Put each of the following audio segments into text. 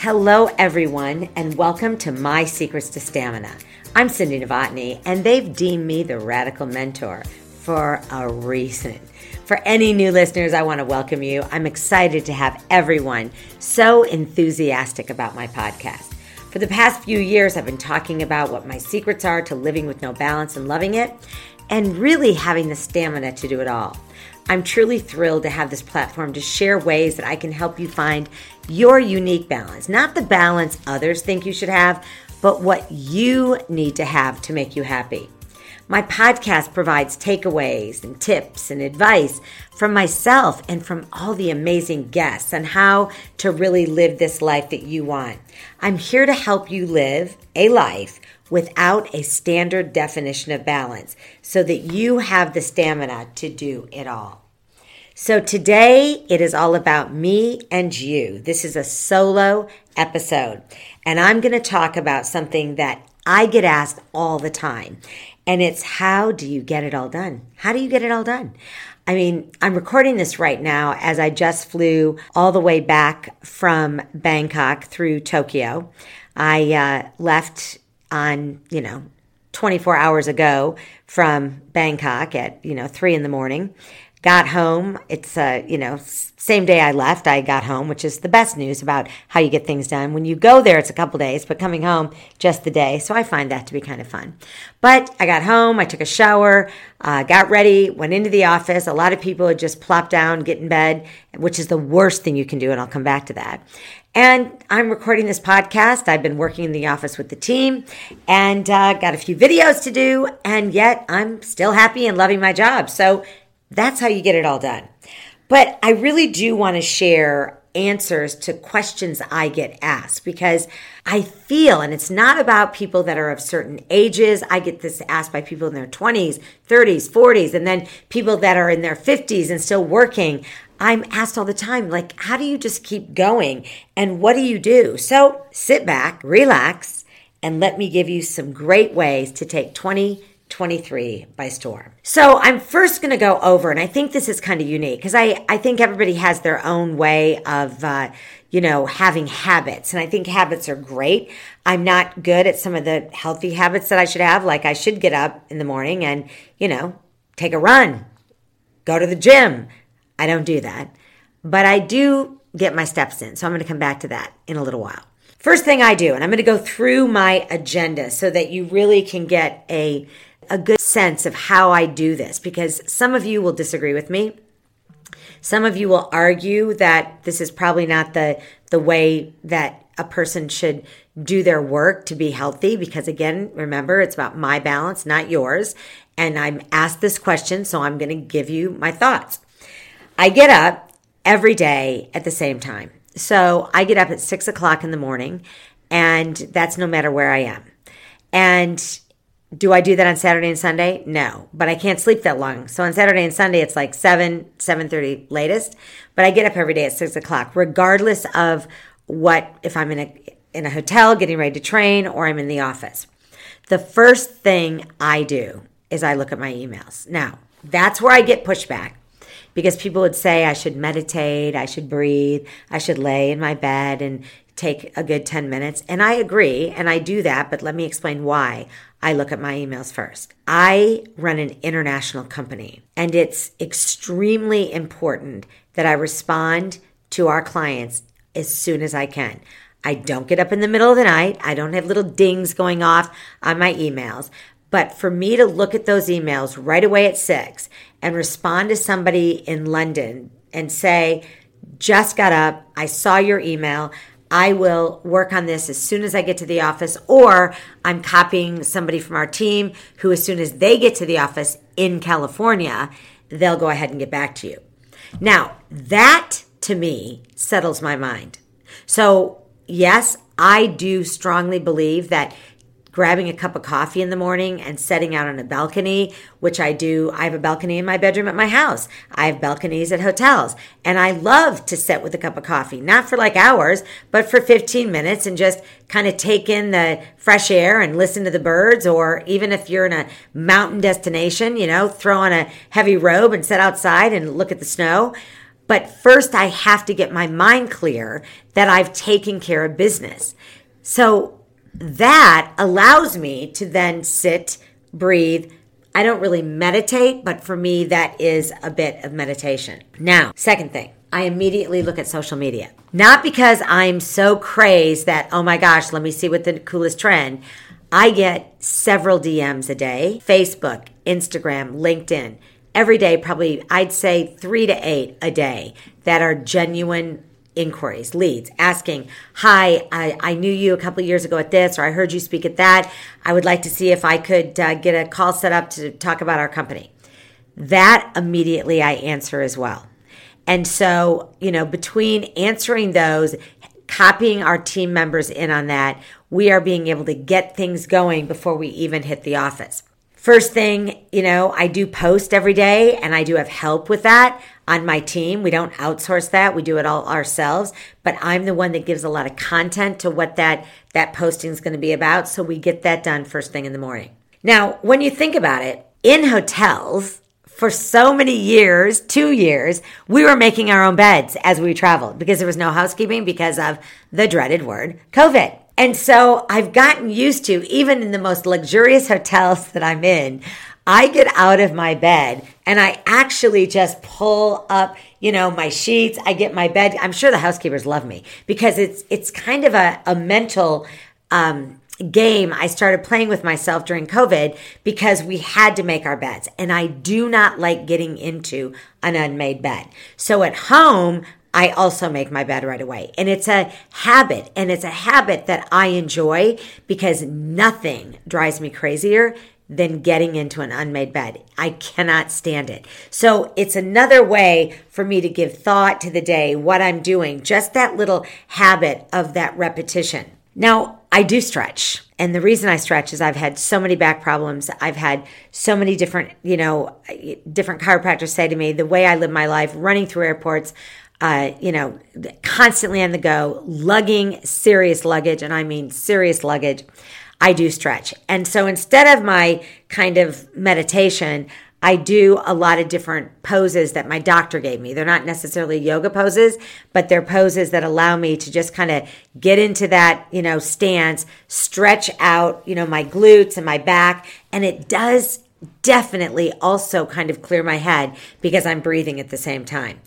Hello, everyone, and welcome to My Secrets to Stamina. I'm Cindy Novotny, and they've deemed me the radical mentor for a reason. For any new listeners, I want to welcome you. I'm excited to have everyone so enthusiastic about my podcast. For the past few years, I've been talking about what my secrets are to living with no balance and loving it, and really having the stamina to do it all. I'm truly thrilled to have this platform to share ways that I can help you find your unique balance, not the balance others think you should have, but what you need to have to make you happy. My podcast provides takeaways and tips and advice from myself and from all the amazing guests on how to really live this life that you want. I'm here to help you live a life without a standard definition of balance so that you have the stamina to do it all. So today it is all about me and you. This is a solo episode, and I'm going to talk about something that I get asked all the time. And it's how do you get it all done? How do you get it all done? I mean, I'm recording this right now as I just flew all the way back from Bangkok through Tokyo. I uh, left on, you know, 24 hours ago from Bangkok at, you know, three in the morning got home. It's, uh, you know, same day I left, I got home, which is the best news about how you get things done. When you go there, it's a couple days, but coming home, just the day. So I find that to be kind of fun. But I got home, I took a shower, uh, got ready, went into the office. A lot of people had just plopped down, get in bed, which is the worst thing you can do. And I'll come back to that. And I'm recording this podcast. I've been working in the office with the team and uh, got a few videos to do. And yet I'm still happy and loving my job. So that's how you get it all done. But I really do want to share answers to questions I get asked because I feel, and it's not about people that are of certain ages. I get this asked by people in their 20s, 30s, 40s, and then people that are in their 50s and still working. I'm asked all the time, like, how do you just keep going? And what do you do? So sit back, relax, and let me give you some great ways to take 20 23 by storm. So I'm first going to go over, and I think this is kind of unique because I, I think everybody has their own way of, uh, you know, having habits. And I think habits are great. I'm not good at some of the healthy habits that I should have. Like I should get up in the morning and, you know, take a run, go to the gym. I don't do that, but I do get my steps in. So I'm going to come back to that in a little while. First thing I do, and I'm going to go through my agenda so that you really can get a a good sense of how I do this because some of you will disagree with me. Some of you will argue that this is probably not the the way that a person should do their work to be healthy because again, remember it's about my balance, not yours. And I'm asked this question, so I'm going to give you my thoughts. I get up every day at the same time. So I get up at six o'clock in the morning, and that's no matter where I am. And do I do that on Saturday and Sunday? No, but I can't sleep that long. So on Saturday and Sunday, it's like seven, seven thirty latest. But I get up every day at six o'clock, regardless of what if I'm in a in a hotel getting ready to train or I'm in the office. The first thing I do is I look at my emails. Now that's where I get pushback because people would say I should meditate, I should breathe, I should lay in my bed and take a good 10 minutes. And I agree, and I do that, but let me explain why I look at my emails first. I run an international company, and it's extremely important that I respond to our clients as soon as I can. I don't get up in the middle of the night. I don't have little dings going off on my emails. But for me to look at those emails right away at six and respond to somebody in London and say, just got up, I saw your email, I will work on this as soon as I get to the office, or I'm copying somebody from our team who, as soon as they get to the office in California, they'll go ahead and get back to you. Now, that to me settles my mind. So, yes, I do strongly believe that grabbing a cup of coffee in the morning and setting out on a balcony, which I do. I have a balcony in my bedroom at my house. I have balconies at hotels. And I love to sit with a cup of coffee, not for like hours, but for 15 minutes and just kind of take in the fresh air and listen to the birds. Or even if you're in a mountain destination, you know, throw on a heavy robe and sit outside and look at the snow. But first, I have to get my mind clear that I've taken care of business. So that allows me to then sit, breathe. I don't really meditate, but for me, that is a bit of meditation. Now, second thing, I immediately look at social media. Not because I'm so crazed that, oh my gosh, let me see what the coolest trend. I get several DMs a day Facebook, Instagram, LinkedIn. Every day, probably, I'd say three to eight a day that are genuine inquiries, leads, asking, Hi, I, I knew you a couple years ago at this, or I heard you speak at that. I would like to see if I could uh, get a call set up to talk about our company. That immediately I answer as well. And so, you know, between answering those, copying our team members in on that, we are being able to get things going before we even hit the office. First thing, you know, I do post every day and I do have help with that on my team. We don't outsource that. We do it all ourselves, but I'm the one that gives a lot of content to what that that posting is going to be about, so we get that done first thing in the morning. Now, when you think about it, in hotels, for so many years, two years, we were making our own beds as we traveled because there was no housekeeping because of the dreaded word COVID. And so I've gotten used to, even in the most luxurious hotels that I'm in, I get out of my bed and I actually just pull up, you know, my sheets. I get my bed. I'm sure the housekeepers love me because it's, it's kind of a, a mental, um, game I started playing with myself during COVID because we had to make our beds. And I do not like getting into an unmade bed. So at home, I also make my bed right away. And it's a habit, and it's a habit that I enjoy because nothing drives me crazier than getting into an unmade bed. I cannot stand it. So it's another way for me to give thought to the day, what I'm doing, just that little habit of that repetition. Now, I do stretch. And the reason I stretch is I've had so many back problems. I've had so many different, you know, different chiropractors say to me, the way I live my life, running through airports, uh, you know, constantly on the go, lugging serious luggage, and I mean serious luggage, I do stretch. And so instead of my kind of meditation, I do a lot of different poses that my doctor gave me. They're not necessarily yoga poses, but they're poses that allow me to just kind of get into that, you know, stance, stretch out, you know, my glutes and my back. And it does definitely also kind of clear my head because I'm breathing at the same time.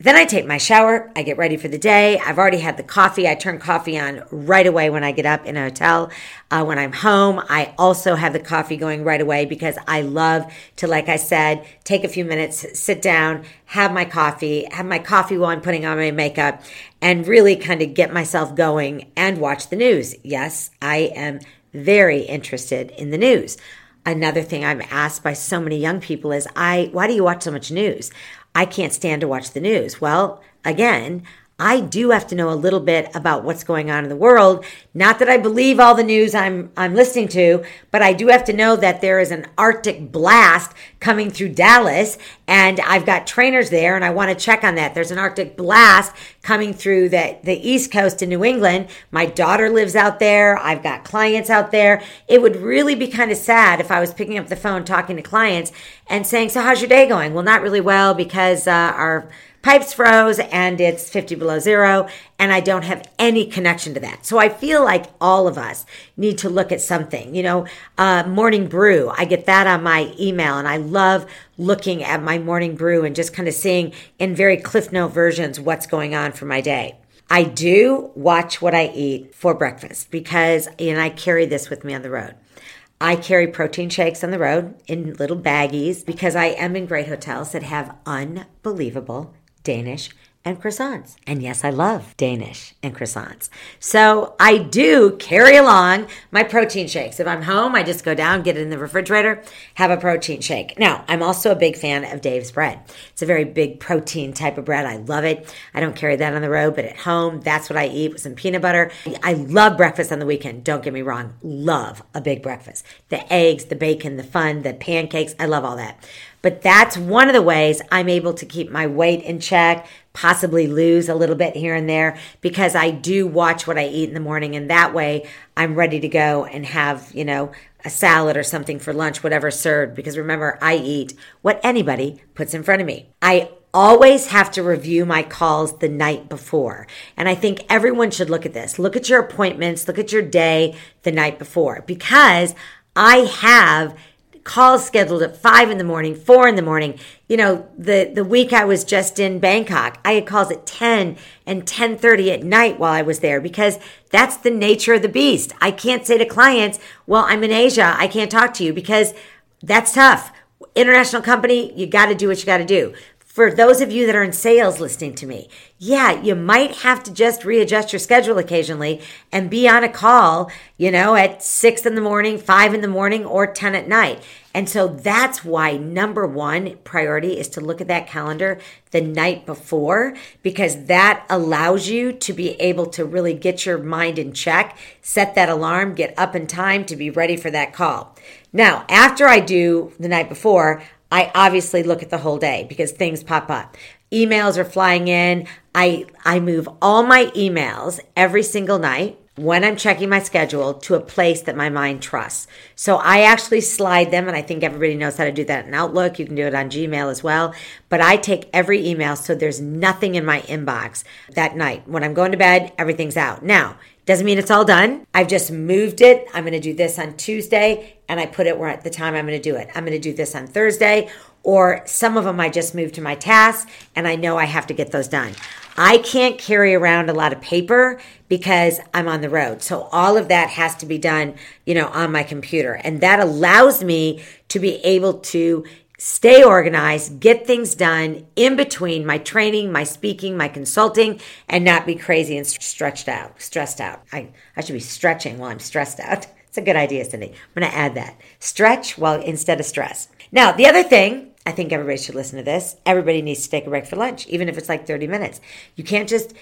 Then I take my shower. I get ready for the day. I've already had the coffee. I turn coffee on right away when I get up in a hotel. Uh, when I'm home, I also have the coffee going right away because I love to, like I said, take a few minutes, sit down, have my coffee, have my coffee while I'm putting on my makeup, and really kind of get myself going and watch the news. Yes, I am very interested in the news. Another thing I'm asked by so many young people is, I, why do you watch so much news? I can't stand to watch the news. Well, again, I do have to know a little bit about what's going on in the world. Not that I believe all the news I'm I'm listening to, but I do have to know that there is an Arctic blast coming through Dallas and I've got trainers there and I want to check on that. There's an Arctic blast coming through the the East Coast in New England. My daughter lives out there. I've got clients out there. It would really be kind of sad if I was picking up the phone talking to clients and saying, "So how's your day going?" Well, not really well because uh, our pipes froze and it's 50 below zero and I don't have any connection to that. So I feel like all of us need to look at something, you know, uh, morning brew. I get that on my email and I love looking at my morning brew and just kind of seeing in very cliff note versions what's going on for my day. I do watch what I eat for breakfast because, and I carry this with me on the road. I carry protein shakes on the road in little baggies because I am in great hotels that have unbelievable Danish, and croissants. And yes, I love Danish and croissants. So I do carry along my protein shakes. If I'm home, I just go down, get it in the refrigerator, have a protein shake. Now, I'm also a big fan of Dave's bread. It's a very big protein type of bread. I love it. I don't carry that on the road, but at home, that's what I eat with some peanut butter. I love breakfast on the weekend. Don't get me wrong. Love a big breakfast. The eggs, the bacon, the fun, the pancakes. I love all that. But that's one of the ways I'm able to keep my weight in check, possibly lose a little bit here and there because I do watch what I eat in the morning. And that way I'm ready to go and have, you know, a salad or something for lunch, whatever served. Because remember, I eat what anybody puts in front of me. I always have to review my calls the night before. And I think everyone should look at this. Look at your appointments, look at your day the night before because I have calls scheduled at five in the morning, four in the morning. You know, the, the week I was just in Bangkok, I had calls at 10 and 1030 at night while I was there because that's the nature of the beast. I can't say to clients, well, I'm in Asia. I can't talk to you because that's tough. International company, you got to do what you got to do for those of you that are in sales listening to me, yeah, you might have to just readjust your schedule occasionally and be on a call, you know, at six in the morning, five in the morning, or 10 at night. And so that's why number one priority is to look at that calendar the night before, because that allows you to be able to really get your mind in check, set that alarm, get up in time to be ready for that call. Now, after I do the night before, I obviously look at the whole day because things pop up. Emails are flying in. I I move all my emails every single night when I'm checking my schedule to a place that my mind trusts. So I actually slide them, and I think everybody knows how to do that in Outlook. You can do it on Gmail as well. But I take every email so there's nothing in my inbox that night. When I'm going to bed, everything's out. Now, doesn't mean it's all done. I've just moved it. I'm going to do this on Tuesday and I put it where at the time I'm going to do it. I'm going to do this on Thursday or some of them I just moved to my tasks and I know I have to get those done. I can't carry around a lot of paper because I'm on the road. So all of that has to be done, you know, on my computer. And that allows me to be able to stay organized, get things done in between my training, my speaking, my consulting, and not be crazy and stretched out, stressed out. I, I should be stretching while I'm stressed out. It's a good idea, Cindy. I'm going to add that. Stretch while instead of stress. Now, the other thing, I think everybody should listen to this. Everybody needs to take a break for lunch, even if it's like 30 minutes. You can't just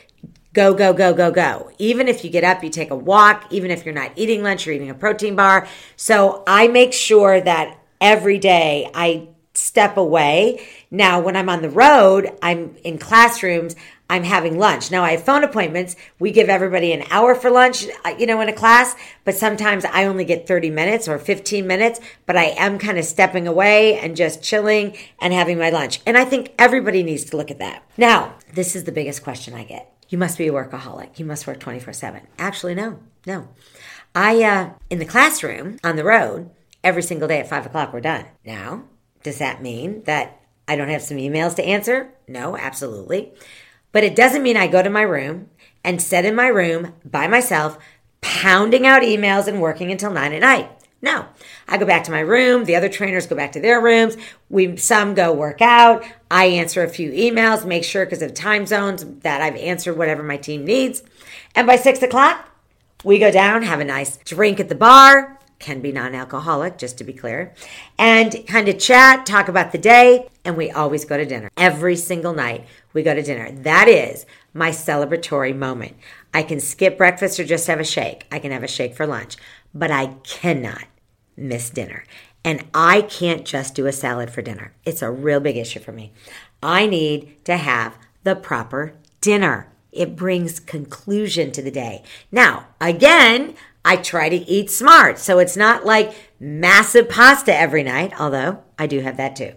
go, go, go, go, go. Even if you get up, you take a walk. Even if you're not eating lunch, you're eating a protein bar. So I make sure that every day I step away. Now, when I'm on the road, I'm in classrooms, I'm having lunch. Now, I have phone appointments. We give everybody an hour for lunch, uh, you know, in a class, but sometimes I only get 30 minutes or 15 minutes, but I am kind of stepping away and just chilling and having my lunch. And I think everybody needs to look at that. Now, this is the biggest question I get. You must be a workaholic. You must work 24 7. Actually, no, no. I, uh, in the classroom on the road, every single day at five o'clock, we're done. Now, does that mean that I don't have some emails to answer? No, absolutely. But it doesn't mean I go to my room and sit in my room by myself, pounding out emails and working until nine at night. No, I go back to my room. The other trainers go back to their rooms. We some go work out. I answer a few emails, make sure because of time zones that I've answered whatever my team needs. And by six o'clock, we go down, have a nice drink at the bar, can be non alcoholic, just to be clear, and kind of chat, talk about the day, and we always go to dinner. Every single night, we go to dinner. That is my celebratory moment. I can skip breakfast or just have a shake. I can have a shake for lunch, but I cannot miss dinner. And I can't just do a salad for dinner. It's a real big issue for me. I need to have the proper dinner. It brings conclusion to the day. Now, again, I try to eat smart. So it's not like massive pasta every night, although I do have that too.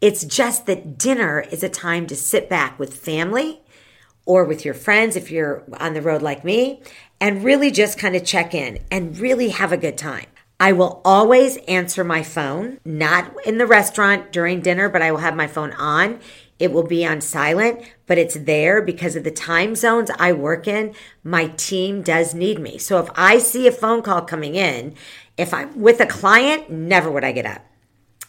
It's just that dinner is a time to sit back with family or with your friends if you're on the road like me and really just kind of check in and really have a good time. I will always answer my phone, not in the restaurant during dinner, but I will have my phone on it will be on silent, but it's there because of the time zones I work in. My team does need me. So if I see a phone call coming in, if I'm with a client, never would I get up.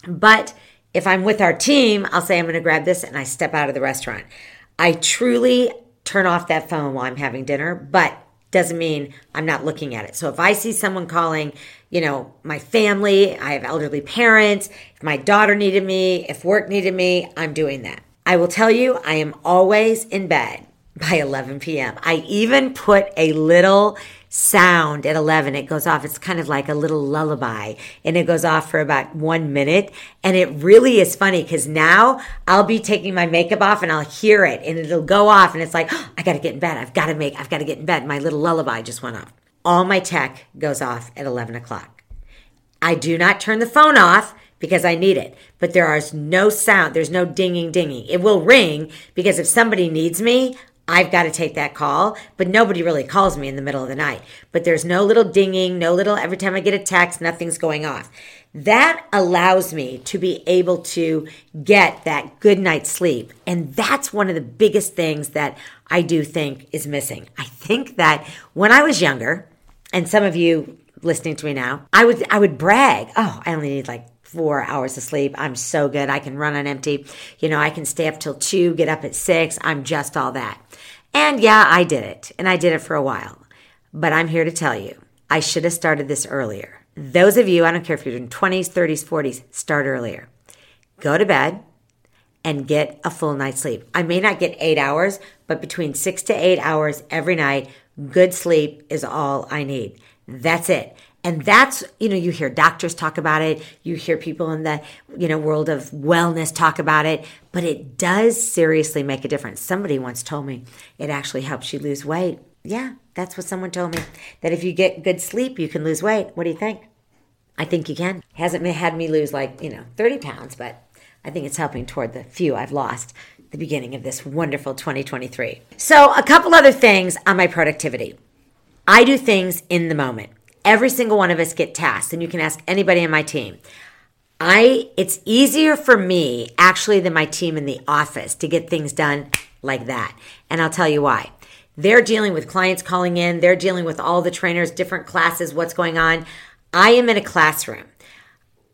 But if I'm with our team, I'll say I'm going to grab this and I step out of the restaurant. I truly turn off that phone while I'm having dinner, but doesn't mean I'm not looking at it. So if I see someone calling, you know, my family, I have elderly parents, if my daughter needed me, if work needed me, I'm doing that. I will tell you, I am always in bed by 11 p.m. I even put a little sound at 11. It goes off. It's kind of like a little lullaby and it goes off for about one minute. And it really is funny because now I'll be taking my makeup off and I'll hear it and it'll go off. And it's like, oh, I got to get in bed. I've got to make, I've got to get in bed. My little lullaby just went off. All my tech goes off at 11 o'clock. I do not turn the phone off because I need it. But there is no sound. There's no dinging, dinging. It will ring because if somebody needs me, I've got to take that call, but nobody really calls me in the middle of the night. But there's no little dinging, no little, every time I get a text, nothing's going off. That allows me to be able to get that good night's sleep. And that's one of the biggest things that I do think is missing. I think that when I was younger, and some of you listening to me now, I would I would brag, "Oh, I only need like four hours of sleep. I'm so good. I can run on empty. You know, I can stay up till two, get up at six. I'm just all that. And yeah, I did it. And I did it for a while. But I'm here to tell you, I should have started this earlier. Those of you, I don't care if you're in 20s, 30s, 40s, start earlier. Go to bed and get a full night's sleep. I may not get eight hours, but between six to eight hours every night, good sleep is all I need. That's it. And that's, you know, you hear doctors talk about it. You hear people in the, you know, world of wellness talk about it, but it does seriously make a difference. Somebody once told me it actually helps you lose weight. Yeah, that's what someone told me. That if you get good sleep, you can lose weight. What do you think? I think you can. Hasn't had me lose like, you know, 30 pounds, but I think it's helping toward the few I've lost the beginning of this wonderful 2023. So, a couple other things on my productivity. I do things in the moment. Every single one of us get tasks, and you can ask anybody in my team. I it's easier for me actually than my team in the office to get things done like that. And I'll tell you why. They're dealing with clients calling in, they're dealing with all the trainers, different classes, what's going on. I am in a classroom.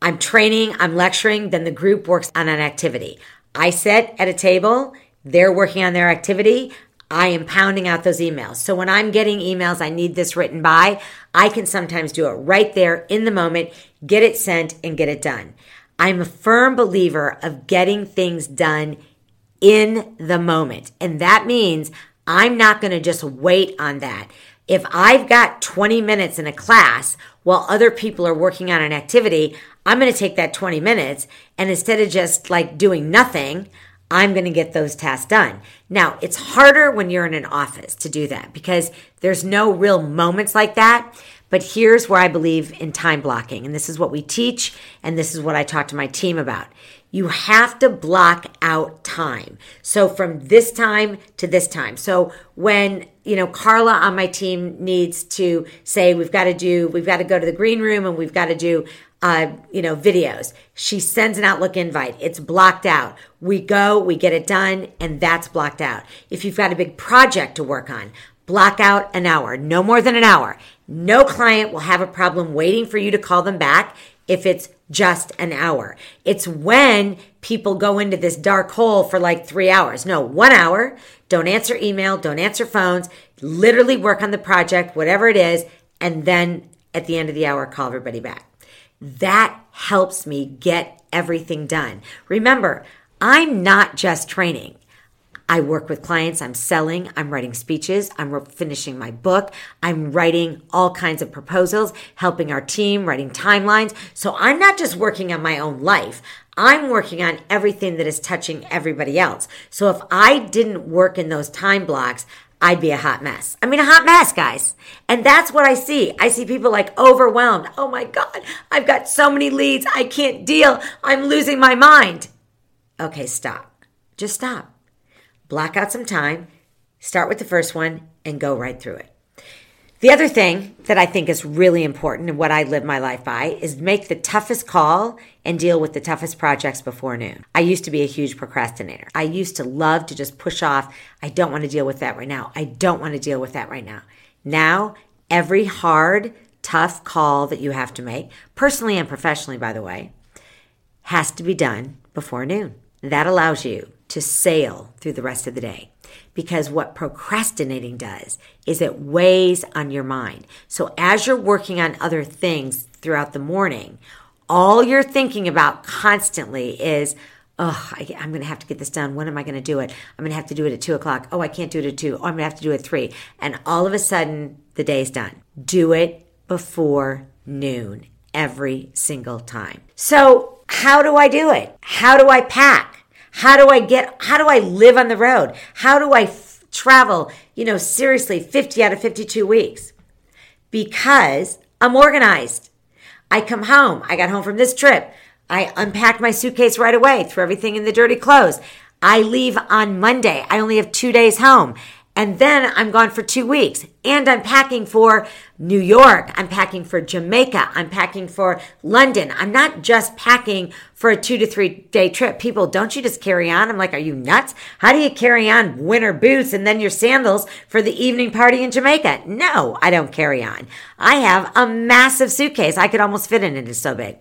I'm training, I'm lecturing, then the group works on an activity. I sit at a table, they're working on their activity. I am pounding out those emails. So when I'm getting emails, I need this written by, I can sometimes do it right there in the moment, get it sent and get it done. I'm a firm believer of getting things done in the moment. And that means I'm not going to just wait on that. If I've got 20 minutes in a class while other people are working on an activity, I'm going to take that 20 minutes and instead of just like doing nothing, I'm going to get those tasks done. Now, it's harder when you're in an office to do that because there's no real moments like that. But here's where I believe in time blocking. And this is what we teach. And this is what I talk to my team about. You have to block out time. So from this time to this time. So when, you know, Carla on my team needs to say, we've got to do, we've got to go to the green room and we've got to do uh, you know, videos. She sends an Outlook invite. It's blocked out. We go, we get it done, and that's blocked out. If you've got a big project to work on, block out an hour, no more than an hour. No client will have a problem waiting for you to call them back if it's just an hour. It's when people go into this dark hole for like three hours. No, one hour. Don't answer email, don't answer phones, literally work on the project, whatever it is, and then at the end of the hour, call everybody back. That helps me get everything done. Remember, I'm not just training. I work with clients, I'm selling, I'm writing speeches, I'm finishing my book, I'm writing all kinds of proposals, helping our team, writing timelines. So I'm not just working on my own life. I'm working on everything that is touching everybody else. So if I didn't work in those time blocks, I'd be a hot mess. I mean, a hot mess, guys. And that's what I see. I see people like overwhelmed. Oh my God, I've got so many leads. I can't deal. I'm losing my mind. Okay, stop. Just stop. Block out some time, start with the first one, and go right through it. The other thing that I think is really important and what I live my life by is make the toughest call and deal with the toughest projects before noon. I used to be a huge procrastinator. I used to love to just push off. I don't want to deal with that right now. I don't want to deal with that right now. Now, every hard, tough call that you have to make, personally and professionally, by the way, has to be done before noon. That allows you to sail through the rest of the day because what procrastinating does is it weighs on your mind. So as you're working on other things throughout the morning, all you're thinking about constantly is, oh, I, am going to have to get this done. When am I going to do it? I'm going to have to do it at two o'clock. Oh, I can't do it at two. Oh, I'm going to have to do it at three. And all of a sudden, the day's done. Do it before noon every single time. So, how do I do it? How do I pack? How do I get, how do I live on the road? How do I f- travel, you know, seriously, 50 out of 52 weeks? Because I'm organized. I come home. I got home from this trip. I unpack my suitcase right away, throw everything in the dirty clothes. I leave on Monday. I only have two days home. And then I'm gone for two weeks. And I'm packing for New York. I'm packing for Jamaica. I'm packing for London. I'm not just packing for a two to three day trip. People, don't you just carry on? I'm like, are you nuts? How do you carry on winter boots and then your sandals for the evening party in Jamaica? No, I don't carry on. I have a massive suitcase. I could almost fit in it. It's so big.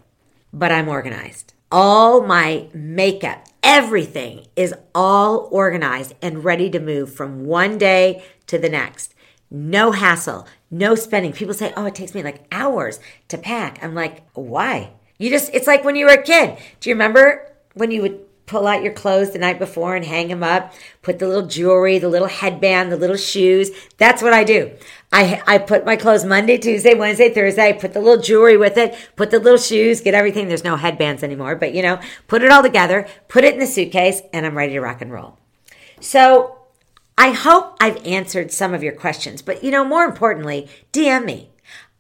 But I'm organized. All my makeup, Everything is all organized and ready to move from one day to the next. No hassle, no spending. People say, oh, it takes me like hours to pack. I'm like, why? You just, it's like when you were a kid. Do you remember when you would pull out your clothes the night before and hang them up, put the little jewelry, the little headband, the little shoes. That's what I do. I, I put my clothes Monday, Tuesday, Wednesday, Thursday. I put the little jewelry with it, put the little shoes, get everything. There's no headbands anymore, but you know, put it all together, put it in the suitcase, and I'm ready to rock and roll. So I hope I've answered some of your questions, but you know, more importantly, DM me.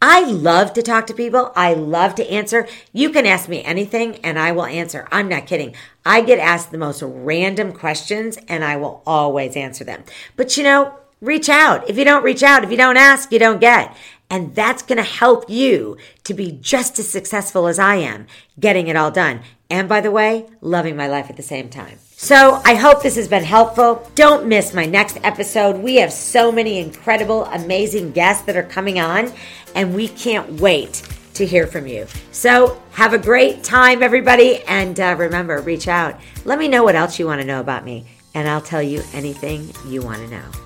I love to talk to people. I love to answer. You can ask me anything and I will answer. I'm not kidding. I get asked the most random questions and I will always answer them. But you know, reach out. If you don't reach out, if you don't ask, you don't get. And that's going to help you to be just as successful as I am getting it all done. And by the way, loving my life at the same time. So I hope this has been helpful. Don't miss my next episode. We have so many incredible, amazing guests that are coming on, and we can't wait to hear from you. So have a great time, everybody. And uh, remember, reach out. Let me know what else you want to know about me, and I'll tell you anything you want to know.